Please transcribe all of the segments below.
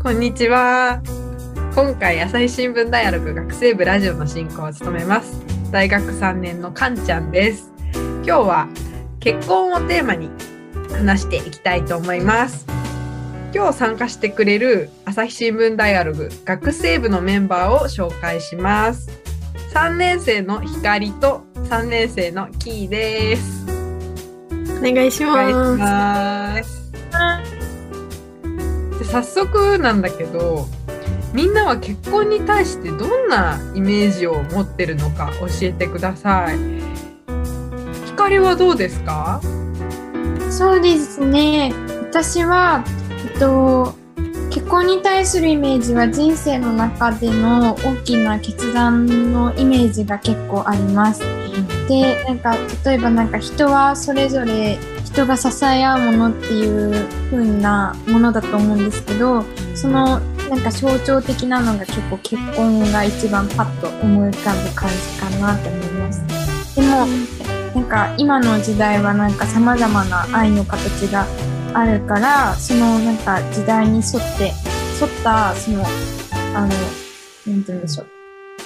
こんにちは。今回朝日新聞ダイアログ学生部ラジオの進行を務めます。大学3年のかんちゃんです。今日は結婚をテーマに話していきたいと思います。今日参加してくれる朝日新聞ダイアログ学生部のメンバーを紹介します。3年生の光と3年生のキーです。お願いしお願いします。で早速なんだけど、みんなは結婚に対してどんなイメージを持ってるのか教えてください。光はどうですか？そうですね。私は、えっと、結婚に対するイメージは人生の中での大きな決断のイメージが結構あります。で、なんか、例えばなんか人はそれぞれ人が支え合うものっていう風なものだと思うんですけど、そのなんか象徴的なのが結構結婚が一番パッと思い浮かぶ感じかなと思います。でも、なんか今の時代はなんか様々な愛の形があるから、そのなんか時代に沿って、沿ったその、あの、なんて言うんでしょう。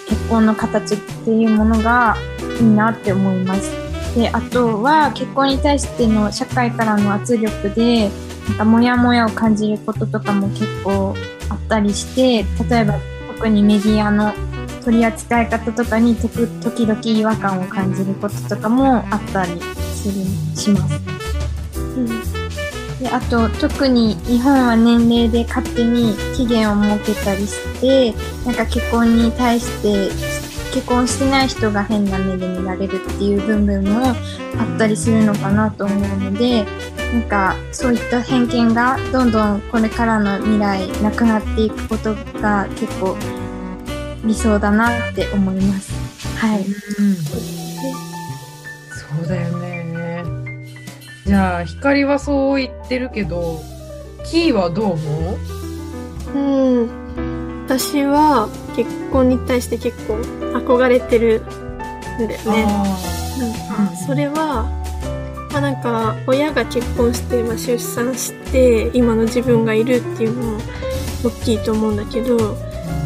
結婚の形っていうものがいいなって思います。で、あとは結婚に対しての社会からの圧力で、なんかモヤモヤを感じることとかも結構あったりして、例えば特にメディアの取り扱い方とかに時々違和感を感じることとかもあったりするします。であと特に日本は年齢で勝手に期限を設けたりしてなんか結婚に対して結婚してない人が変な目で見られるっていう部分もあったりするのかなと思うのでなんかそういった偏見がどんどんこれからの未来なくなっていくことが結構理想だなって思います。はい。うん、そうだよね。じゃあ光はそう言ってるけど、キーはどう思う？うん。私は結婚に対して結構憧れてるんだよね。なんかそれは、まあなんか親が結婚して、まあ、出産して今の自分がいるっていうのも大きいと思うんだけど、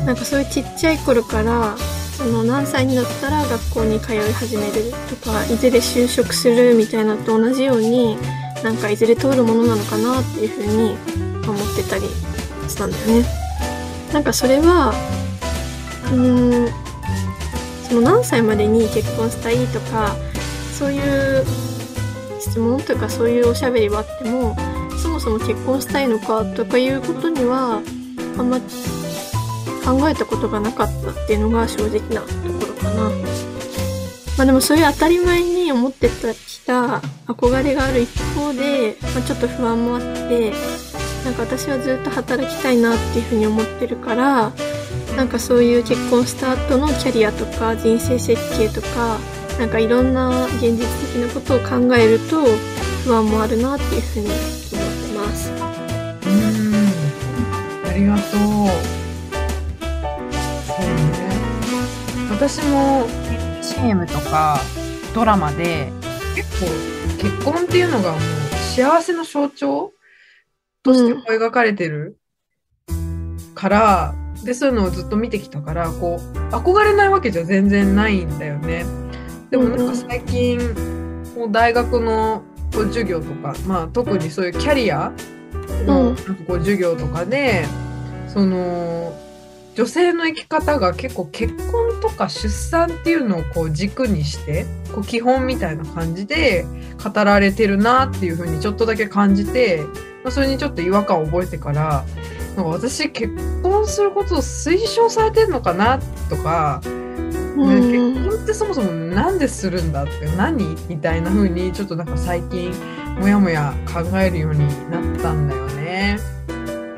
なんかそういうちっちゃい頃からその何歳になったら学校に通い始めるとかいずれ就職するみたいなのと同じようになんかいずれ通るものなのかなっていうふうに思ってたりしたんだよね。なんかそれはうーんその何歳までに結婚したいとかそういう質問というかそういうおしゃべりはあってもそもそも結婚したいのかとかいうことにはあんま考えたことがなかったっていうのが正直なところかな。まあでもそういう当たり前に思ってきた憧れがある一方で、まあ、ちょっと不安もあって、なんか私はずっと働きたいなっていうふうに思ってるから、なんかそういう結婚した後のキャリアとか人生設計とか、なんかいろんな現実的なことを考えると不安もあるなっていうふうに思ってます。うん、ありがとう。そうね。私も CM とかドラマで結構結婚っていうのがもう幸せの象徴としてこう描かれてるから、でそういうのをずっと見てきたからこう憧れないわけじゃ全然ないんだよね。でもなんか最近、こう大学のこう授業とか、まあ、特にそういうキャリアのなんかこう授業とかで、その女性の生き方が結構結婚とか出産っていうのをこう軸にしてこう基本みたいな感じで語られてるなっていうふうにちょっとだけ感じて、まあ、それにちょっと違和感を覚えてからなんか私結婚することを推奨されてるのかなとか、ね結婚ってそもそもなんでするんだって何みたいな風にちょっとなんか最近もやもや考えるようになったんだよね。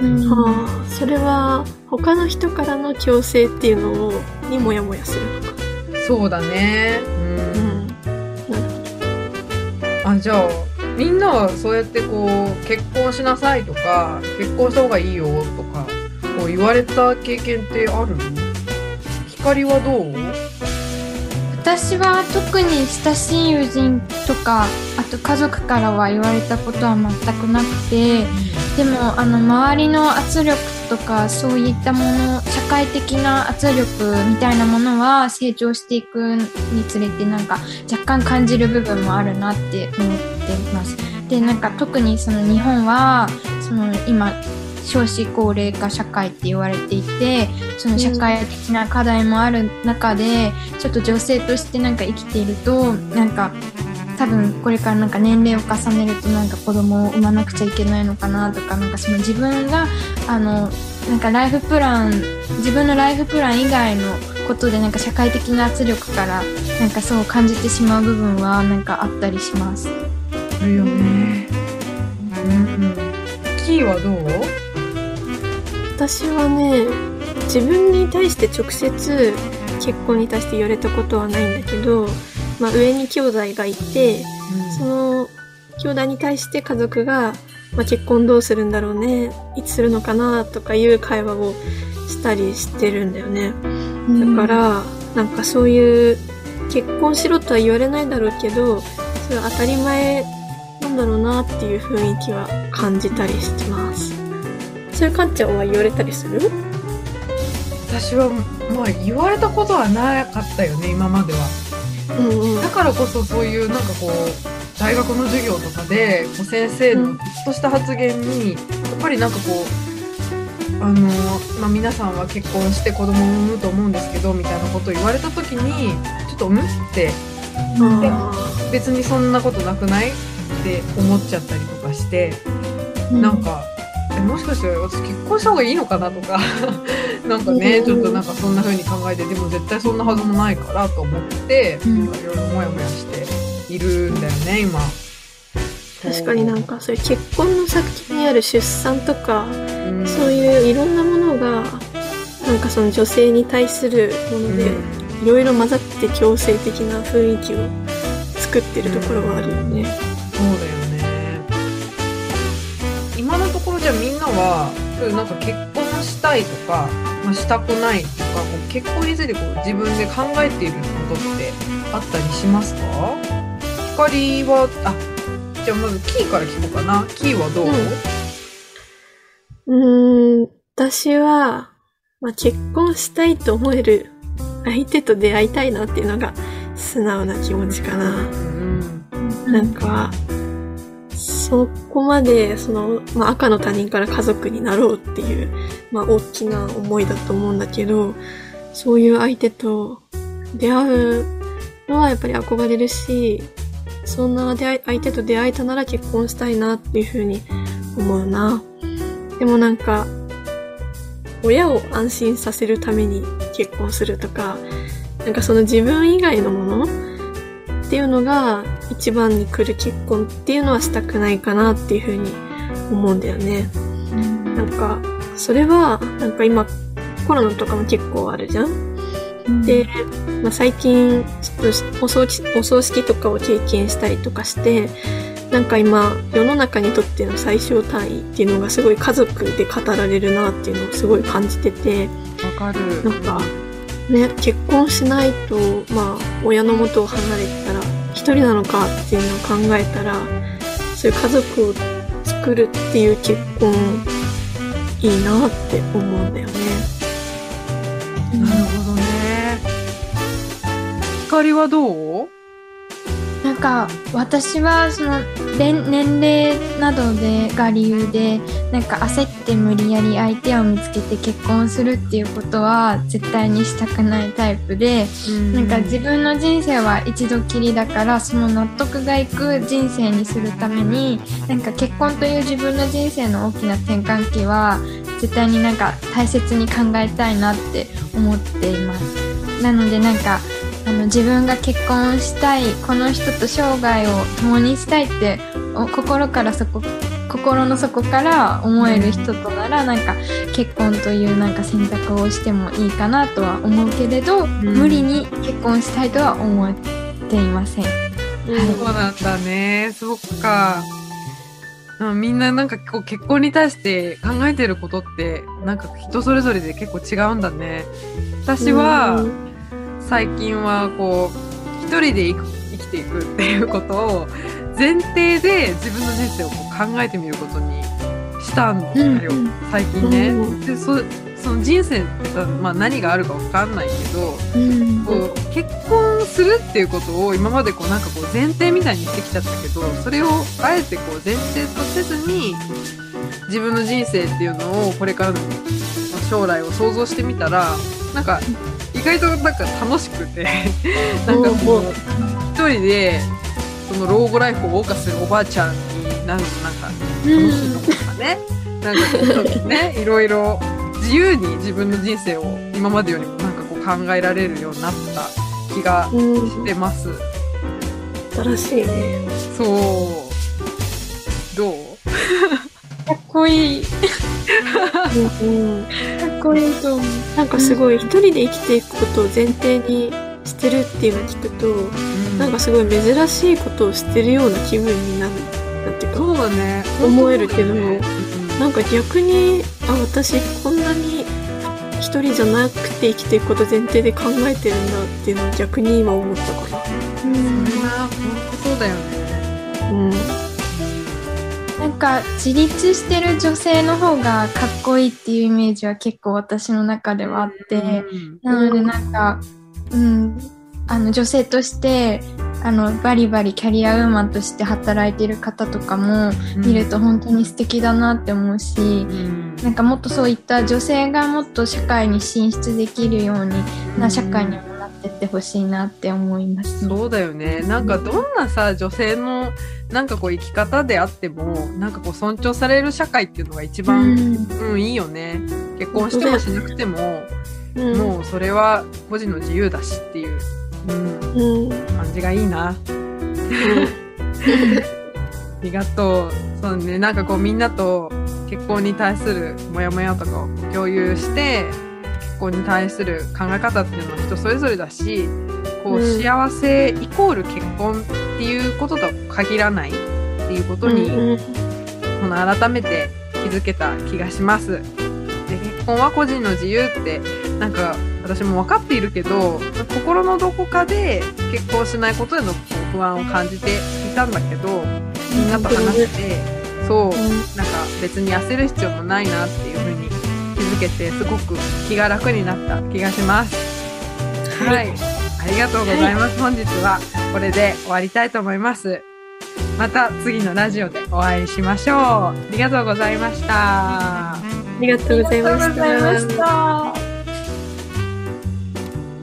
はあ、それは他の人からの強制っていうのをにモヤモヤするのか。そうだね。う。うんん。なるほあじゃあみんなはそうやってこう結婚しなさいとか結婚した方がいいよとかこう言われた経験ってある？光はどう？私は特に親しい友人とかあと家族からは言われたことは全くなくてでもあの周りの圧力とかそういったもの社会的な圧力みたいなものは成長していくにつれてなんか若干感じる部分もあるなって思ってます。でなんか特にその日本はその今少子高齢化社会って言われていてその社会的な課題もある中で、ちょっと女性としてなんか生きているとなんか多分これからなんか年齢を重ねるとなんか子供を産まなくちゃいけないのかなとかなんかその自分があのなんかライフプラン自分のライフプラン以外のことでなんか社会的な圧力からなんかそう感じてしまう部分はなんかあったりします。あるよね。うん。キーはどう？私はね自分に対して直接結婚に対して言われたことはないんだけどまあ、上に兄弟がいて、うん、その兄弟に対して家族が、まあ、結婚どうするんだろうねいつするのかなとかいう会話をしたりしてるんだよね。だから、なんかそういう結婚しろとは言われないだろうけどそれは当たり前なんだろうなっていう雰囲気は感じたりしてます。そういうかんちゃんは言われたりする？私はまあ言われたことはなかったよね今までは。うんうん、だからこそそういうなんかこう大学の授業とかでこう先生のちょっとした発言に、やっぱりなんかこうあの、まあ、皆さんは結婚して子供を産むと思うんですけどみたいなことを言われた時にちょっと「うん?」って別にそんなことなくないって思っちゃったりとかして、うん、なんかえもしかして私結婚した方がいいのかなとか。なんかね、ちょっとなんかそんな風に考えてでも絶対そんなはずもないからと思って、いろいろモヤモヤしているんだよね今。確かになんかそういう結婚の先にある出産とか、うん、そういういろんなものがなんかその女性に対するもので、いろいろ混ざって強制的な雰囲気を作ってるところはあるよね。じゃみんなはそういうなんか結婚したいとかまあ、したくないとかこう結婚についてこう自分で考えていることってあったりしますか？光はあじゃあまずキーから聞こうかな。キーはどう、うん、うん私は、まあ、結婚したいと思える相手と出会いたいなっていうのが素直な気持ちかな。うん、なんか、そこまで、その、まあ、赤の他人から家族になろうっていう、まあ、大きな思いだと思うんだけど、そういう相手と出会うのはやっぱり憧れるし、そんな出会い、相手と出会えたなら結婚したいなっていうふうに思うな。でもなんか、親を安心させるために結婚するとか、なんかその自分以外のものっていうのが一番に来る結婚っていうのはしたくないかなっていうふうに思うんだよね。なんか、それは、なんか今、コロナとかも結構あるじゃん。で、まあ、最近、ちょっとお葬お葬式とかを経験したりとかして、なんか今、世の中にとっての最小単位っていうのがすごい家族で語られるなっていうのをすごい感じてて。わかる。なんか、ね、結婚しないと、まあ、親の元を離れたら一人なのかっていうのを考えたら、そういう家族を作るっていう結婚、いいなって思うんだよね。なるほどね。光はどう？か私はその年齢などでが理由でなんか焦って無理やり相手を見つけて結婚するっていうことは絶対にしたくないタイプで、ん、なんか自分の人生は一度きりだからその納得がいく人生にするためになんか結婚という自分の人生の大きな転換期は絶対になんか大切に考えたいなって思っています。なのでなんかあの自分が結婚したいこの人と生涯を共にしたいって心からそこ心の底から思える人となら、なんか結婚というなんか選択をしてもいいかなとは思うけれど、うん、無理に結婚したいとは思っていません。はい、そうなんだね。そっか。みんななんかこう結婚に対して考えてることってなんか人それぞれで結構違うんだね。私は、最近はこう一人で生きていくっていうことを前提で自分の人生をこう考えてみることにしたんだよ、うん最近ね。うんでそその人生ってさ、まあ、何があるか分かんないけど、うんこう結婚するっていうことを今までこうなんかこう前提みたいにしてきちゃったけどそれをあえてこう前提とせずに自分の人生っていうのをこれからの将来を想像してみたらなんか意外となんか楽しくて。なんかこう一人でその老後ライフを謳歌するおばあちゃんになるのなんか楽しいのとかね、なんかねいろいろ自由に自分の人生を今までよりもなんかこう考えられるようになった気がうん。してます。新しいね。そう。どう？かっこいい。かうん。っこいいと思う。なんかすごい一人で生きていくことを前提にしてるっていうのを聞くと、なんかすごい珍しいことをしてるような気分になる。なんていうか、そうだね思えるけどうんなんか逆に、あ、私こんなに一人じゃなくて生きていくこと前提で考えてるんだっていうのを逆に今思ったかうんそれな本当そうだよねな。うん。なんか自立してる女性の方がかっこいいっていうイメージは結構私の中ではあって、うんなのでなんか、うん、あの女性としてあのバリバリキャリアウーマンとして働いてる方とかも見ると本当に素敵だなって思うし、うん。なんかもっとそういった女性がもっと社会に進出できるようにな社会にもなってってほしいなって思います、ね。そうだよねなんかどんなさ女性のなんかこう生き方であってもなんかこう尊重される社会っていうのが一う番、んうんいいよね結婚してもしなくてもうん。もうそれは個人の自由だしっていう、うん、うん。感じがいいな。ありがとう。そうね、なんかこうみんなと結婚に対するモヤモヤとかを共有して、結婚に対する考え方っていうのは人それぞれだし、こう、うん。幸せイコール結婚っていうこととは限らないっていうことに、うんその改めて気づけた気がします。で結婚は個人の自由ってなんか私も分かっているけど心のどこかで結婚しないことへの不安を感じていたんだけどみんなと話してそうなんか別に焦る必要もないなっていうふうに気づけてすごく気が楽になった気がします。はい、ありがとうございます。本日はこれで終わりたいと思います。また次のラジオでお会いしましょう。ありがとうございました。ありがとうございまし。た。